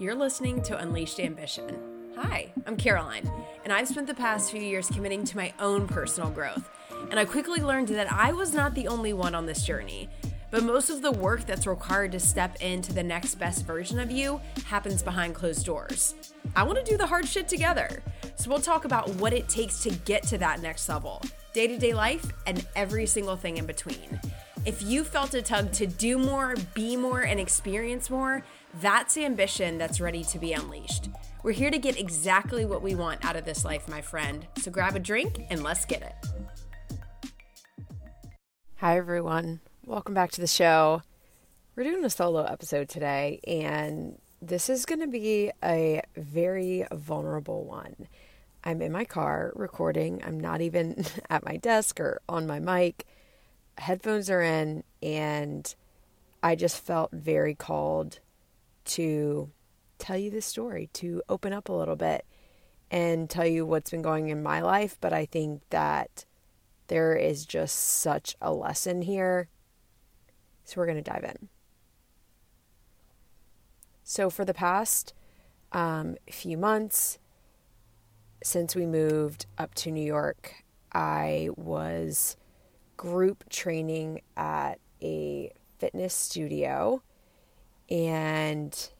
You're listening to Unleashed Ambition. Hi, I'm Caroline, and I've spent the past few years committing to my own personal growth. And I quickly learned that I was not the only one on this journey. But most of the work that's required to step into the next best version of you happens behind closed doors. I want to do the hard shit together. So we'll talk about what it takes to get to that next level, day to day life, and every single thing in between. If you felt a tug to do more, be more, and experience more, that's ambition that's ready to be unleashed. We're here to get exactly what we want out of this life, my friend. So grab a drink and let's get it. Hi, everyone. Welcome back to the show. We're doing a solo episode today, and this is going to be a very vulnerable one. I'm in my car recording. I'm not even at my desk or on my mic. Headphones are in, and I just felt very called to tell you this story, to open up a little bit and tell you what's been going in my life. But I think that there is just such a lesson here. So we're going to dive in. So, for the past um, few months since we moved up to New York, I was group training at a fitness studio and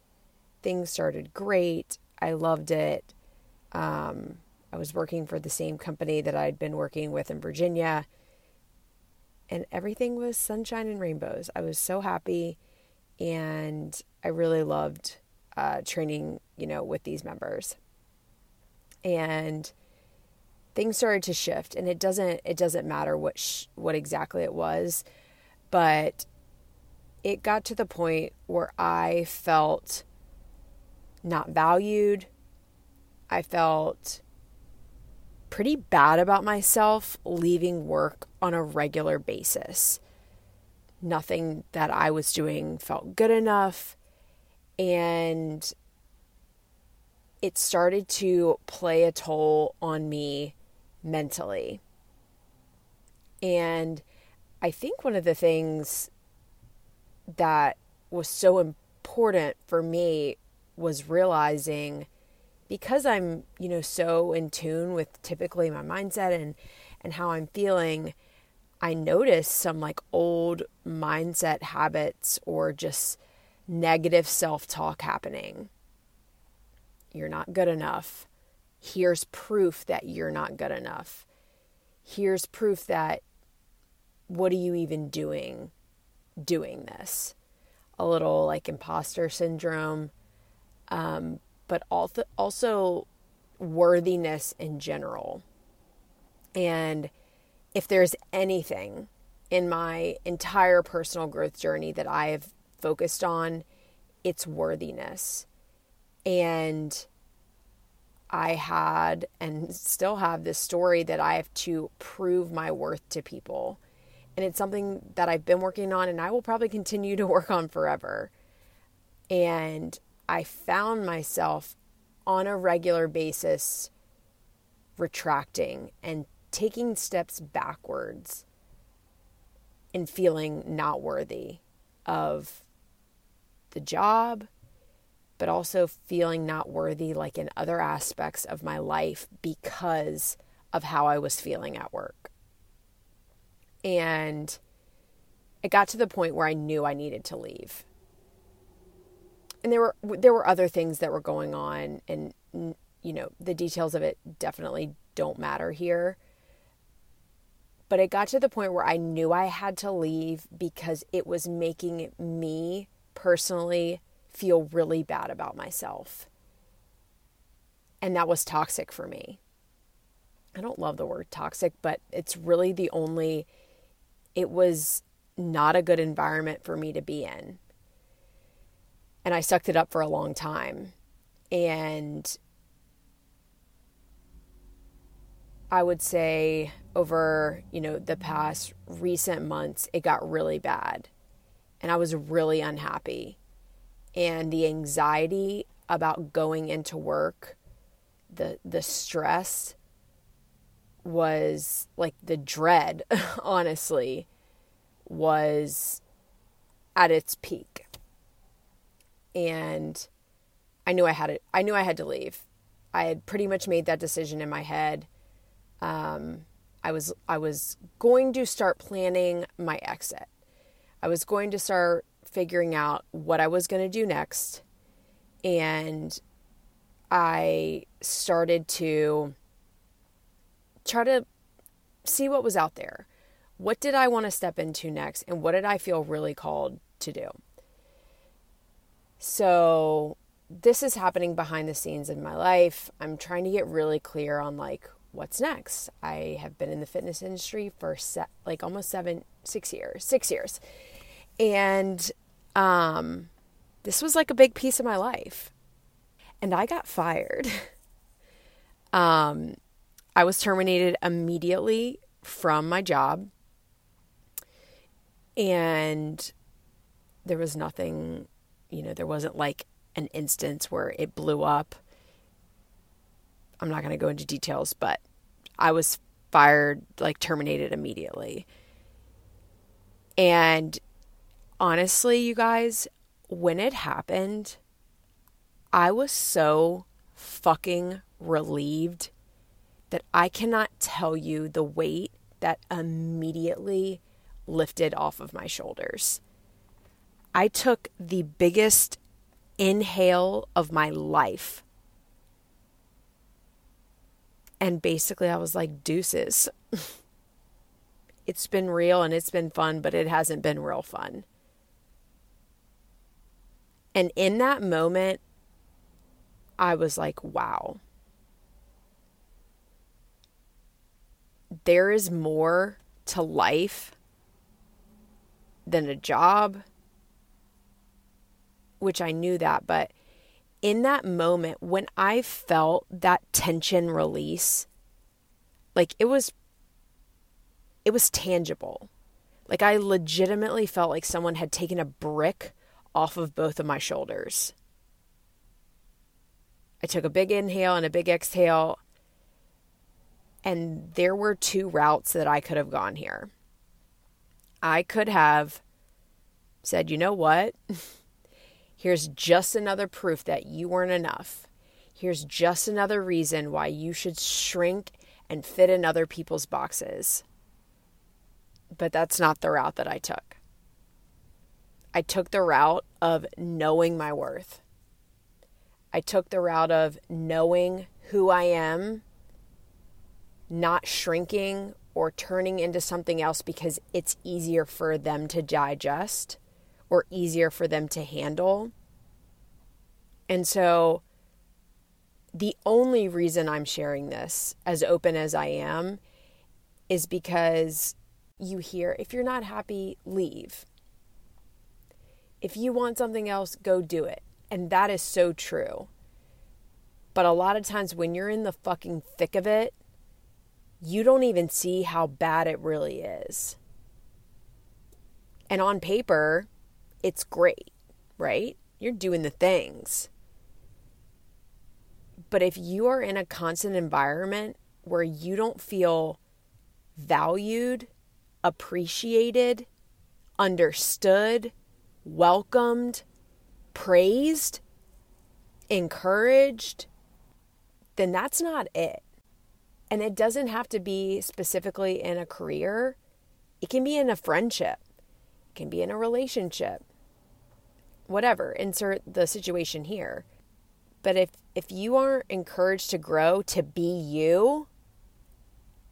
things started great. I loved it. Um, I was working for the same company that I'd been working with in Virginia, and everything was sunshine and rainbows. I was so happy, and I really loved uh, training, you know, with these members. And things started to shift, and it doesn't it doesn't matter what sh- what exactly it was, but it got to the point where I felt not valued. I felt pretty bad about myself leaving work on a regular basis. Nothing that I was doing felt good enough. And it started to play a toll on me mentally. And I think one of the things that was so important for me was realizing because I'm, you know, so in tune with typically my mindset and and how I'm feeling, I noticed some like old mindset habits or just negative self-talk happening. You're not good enough. Here's proof that you're not good enough. Here's proof that what are you even doing doing this? A little like imposter syndrome um, but also also worthiness in general. And if there's anything in my entire personal growth journey that I have focused on, it's worthiness. And I had and still have this story that I have to prove my worth to people. And it's something that I've been working on and I will probably continue to work on forever. And I found myself on a regular basis retracting and taking steps backwards and feeling not worthy of the job, but also feeling not worthy, like in other aspects of my life, because of how I was feeling at work. And it got to the point where I knew I needed to leave and there were there were other things that were going on and you know the details of it definitely don't matter here but it got to the point where I knew I had to leave because it was making me personally feel really bad about myself. And that was toxic for me. I don't love the word toxic, but it's really the only, it was not a good environment for me to be in and I sucked it up for a long time. And I would say over, you know, the past recent months, it got really bad. And I was really unhappy. And the anxiety about going into work, the the stress was like the dread, honestly, was at its peak. And I knew I had it. I knew I had to leave. I had pretty much made that decision in my head. Um, I was I was going to start planning my exit. I was going to start figuring out what I was going to do next. And I started to try to see what was out there. What did I want to step into next? And what did I feel really called to do? So, this is happening behind the scenes in my life. I'm trying to get really clear on like what's next. I have been in the fitness industry for like almost seven, six years, six years. And um, this was like a big piece of my life. And I got fired. um, I was terminated immediately from my job. And there was nothing, you know, there wasn't like an instance where it blew up. I'm not going to go into details, but I was fired, like terminated immediately. And honestly, you guys, when it happened, I was so fucking relieved that I cannot tell you the weight that immediately lifted off of my shoulders. I took the biggest inhale of my life. And basically, I was like, deuces. it's been real and it's been fun, but it hasn't been real fun. And in that moment, I was like, wow. There is more to life than a job, which I knew that, but in that moment, when I felt that tension release, like it was, it was tangible. Like I legitimately felt like someone had taken a brick off of both of my shoulders. I took a big inhale and a big exhale, and there were two routes that I could have gone here. I could have said, you know what? Here's just another proof that you weren't enough. Here's just another reason why you should shrink and fit in other people's boxes. But that's not the route that I took. I took the route of knowing my worth. I took the route of knowing who I am, not shrinking or turning into something else because it's easier for them to digest or easier for them to handle. And so, the only reason I'm sharing this as open as I am is because you hear if you're not happy, leave. If you want something else, go do it. And that is so true. But a lot of times when you're in the fucking thick of it, you don't even see how bad it really is. And on paper, it's great, right? You're doing the things. But if you are in a constant environment where you don't feel valued, appreciated, understood, welcomed, praised, encouraged, then that's not it. And it doesn't have to be specifically in a career, it can be in a friendship, it can be in a relationship, whatever, insert the situation here. But if, if you aren't encouraged to grow, to be you,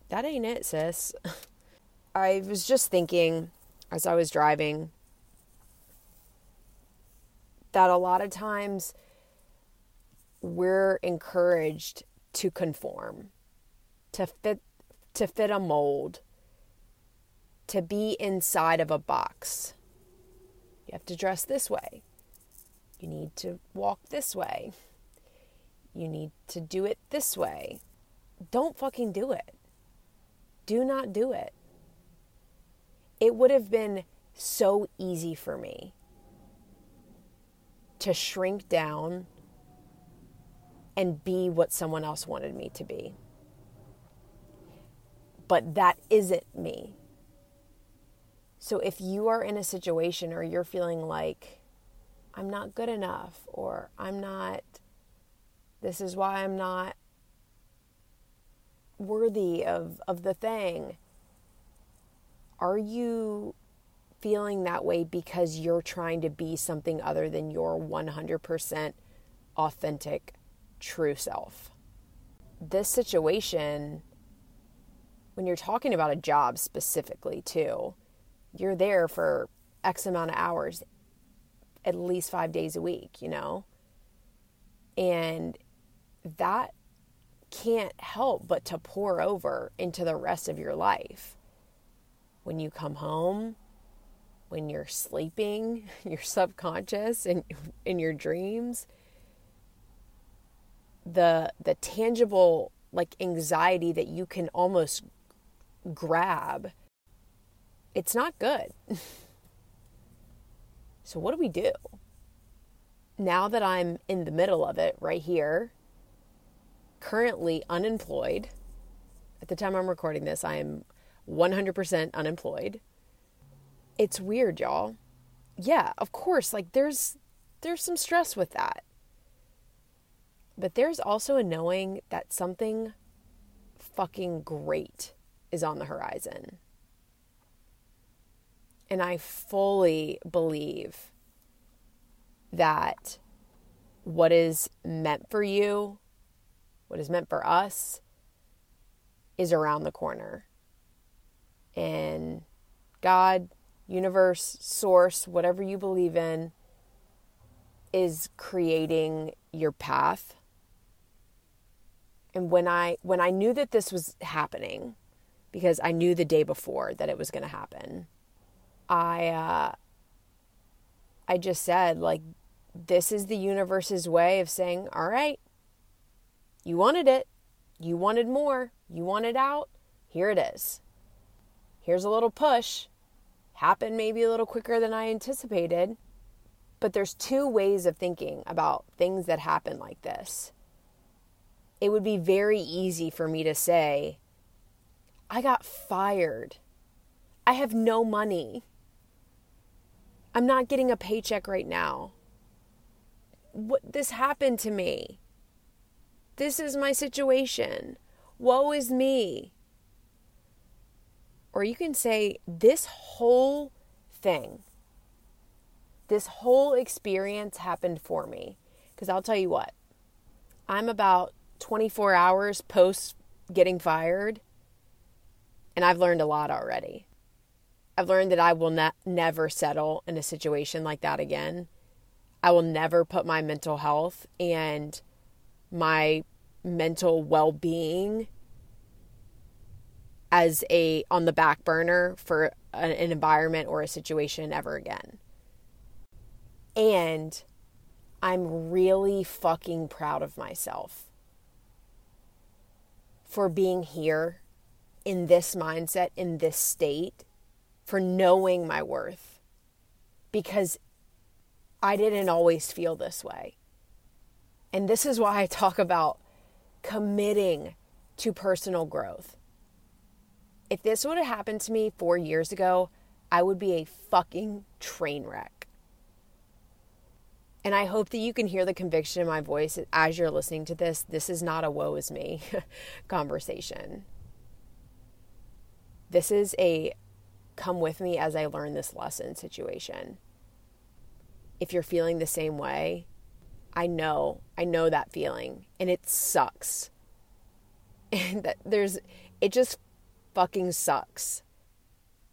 that ain't it, sis. I was just thinking as I was driving that a lot of times we're encouraged to conform, to fit to fit a mold, to be inside of a box. You have to dress this way. You need to walk this way. You need to do it this way. Don't fucking do it. Do not do it. It would have been so easy for me to shrink down and be what someone else wanted me to be. But that isn't me. So if you are in a situation or you're feeling like, I'm not good enough or I'm not this is why I'm not worthy of of the thing. Are you feeling that way because you're trying to be something other than your 100% authentic true self? This situation when you're talking about a job specifically too, you're there for X amount of hours, at least five days a week, you know? And that can't help but to pour over into the rest of your life. When you come home, when you're sleeping, your subconscious and in your dreams, the the tangible like anxiety that you can almost grab, it's not good. so, what do we do? Now that I'm in the middle of it right here, currently unemployed, at the time I'm recording this, I am 100% unemployed. It's weird, y'all. Yeah, of course, like there's there's some stress with that. But there's also a knowing that something fucking great is on the horizon. And I fully believe that what is meant for you, what is meant for us, is around the corner. And God, universe, source, whatever you believe in, is creating your path. And when I when I knew that this was happening, because I knew the day before that it was going to happen. I uh, I just said like this is the universe's way of saying, "All right. You wanted it. You wanted more. You wanted out. Here it is. Here's a little push. Happened maybe a little quicker than I anticipated." But there's two ways of thinking about things that happen like this. It would be very easy for me to say, I got fired. I have no money. I'm not getting a paycheck right now. What this happened to me. This is my situation. Woe is me. Or you can say this whole thing, this whole experience happened for me. Because I'll tell you what, I'm about 24 hours post getting fired and I've learned a lot already. I've learned that I will ne- never settle in a situation like that again. I will never put my mental health and my mental well-being as a on the back burner for an, environment or a situation ever again. And I'm really fucking proud of myself for being here in this mindset, in this state, for knowing my worth because I didn't always feel this way. And this is why I talk about committing to personal growth. If this would have happened to me four years ago, I would be a fucking train wreck. And I hope that you can hear the conviction in my voice as you're listening to this. This is not a woe is me conversation. This is a come with me as I learn this lesson situation. If you're feeling the same way, I know, I know that feeling and it sucks. And that there's it just fucking sucks.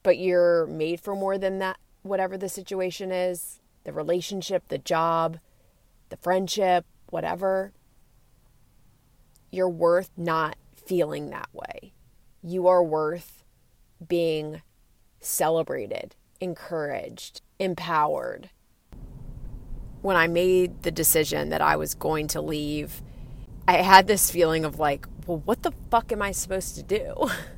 But you're made for more than that whatever the situation is, the relationship, the job, the friendship, whatever. You're worth not feeling that way. You are worth being celebrated, encouraged, empowered. When I made the decision that I was going to leave, I had this feeling of like, well, what the fuck am I supposed to do?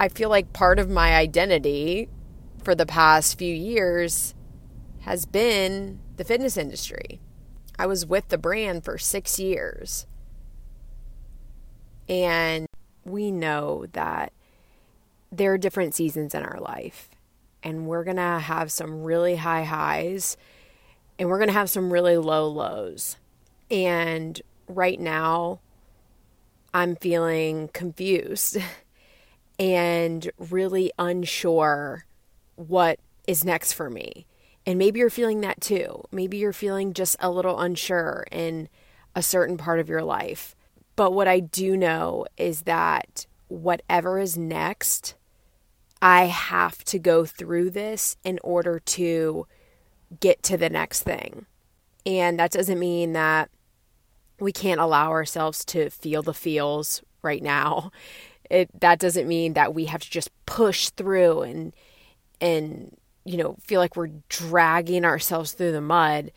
I feel like part of my identity for the past few years has been the fitness industry. I was with the brand for six years. And we know that there are different seasons in our life. and we're going to have some really high highs and we're going to have some really low lows. And right now, I'm feeling confused and really unsure what is next for me. And maybe you're feeling that too. Maybe you're feeling just a little unsure in a certain part of your life. But what I do know is that whatever is next, I have to go through this in order to get to the next thing. And that doesn't mean that we can't allow ourselves to feel the feels right now. It that doesn't mean that we have to just push through and and you know feel like we're dragging ourselves through the mud,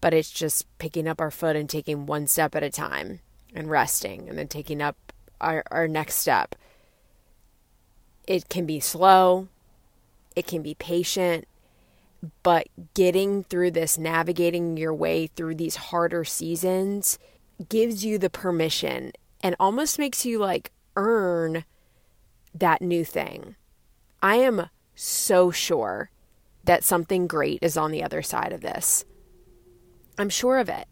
but it's just picking up our foot and taking one step at a time and resting and then taking up our, our next step. It can be slow, it can be patient, but getting through this, navigating your way through these harder seasons gives you the permission and almost makes you like earn that new thing. I am so sure that something great is on the other side of this. I'm sure of it.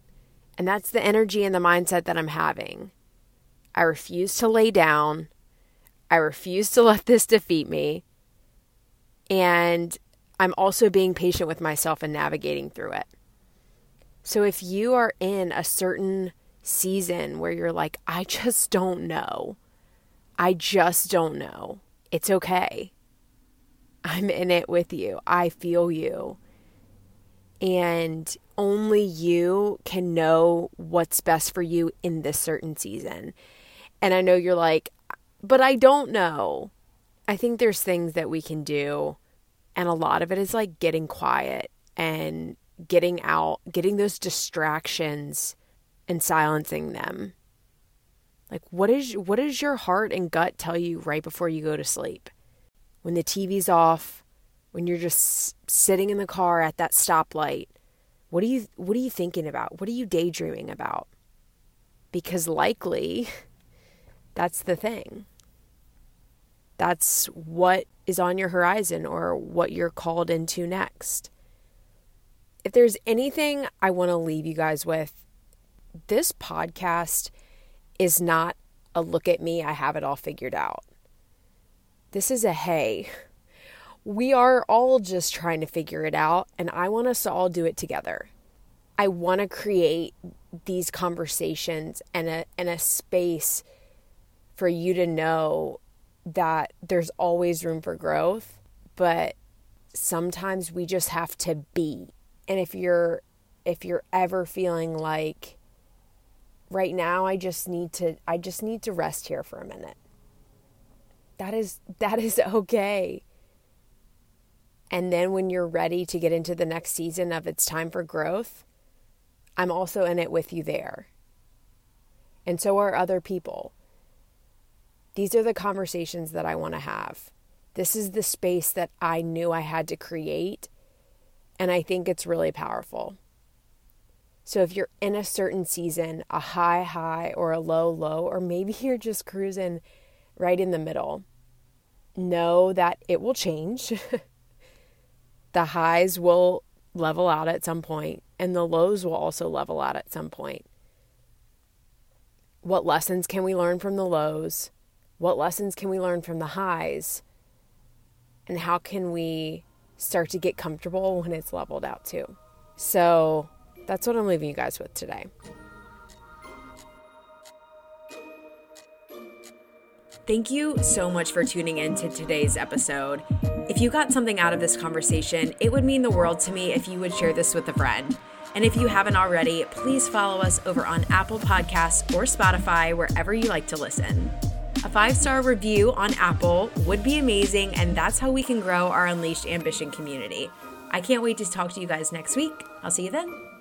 And that's the energy and the mindset that I'm having. I refuse to lay down. I refuse to let this defeat me. And I'm also being patient with myself and navigating through it. So if you are in a certain season where you're like, I just don't know, I just don't know, it's okay. I'm in it with you. I feel you. And only you can know what's best for you in this certain season. And I know you're like, but I don't know. I think there's things that we can do and a lot of it is like getting quiet and getting out, getting those distractions and silencing them. Like what is what does your heart and gut tell you right before you go to sleep? When the TV's off, when you're just sitting in the car at that stoplight, what are you what are you thinking about? What are you daydreaming about? Because likely that's the thing. That's what is on your horizon or what you're called into next. If there's anything I want to leave you guys with, this podcast is not a look at me, I have it all figured out. This is a hey, we are all just trying to figure it out, and I want us to all do it together. I want to create these conversations and a and a space for you to know that there's always room for growth, but sometimes we just have to be. And if you're if you're ever feeling like right now I just need to I just need to rest here for a minute. That is that is okay. And then when you're ready to get into the next season of it's time for growth, I'm also in it with you there. And so are other people. These are the conversations that I want to have. This is the space that I knew I had to create. And I think it's really powerful. So if you're in a certain season, a high, high, or a low, low, or maybe you're just cruising right in the middle, know that it will change. the highs will level out at some point, and the lows will also level out at some point. What lessons can we learn from the lows? What lessons can we learn from the highs? And how can we start to get comfortable when it's leveled out too? So that's what I'm leaving you guys with today. Thank you so much for tuning in to today's episode. If you got something out of this conversation, it would mean the world to me if you would share this with a friend. And if you haven't already, please follow us over on Apple Podcasts or Spotify, wherever you like to listen. A five star review on Apple would be amazing, and that's how we can grow our Unleashed Ambition community. I can't wait to talk to you guys next week. I'll see you then.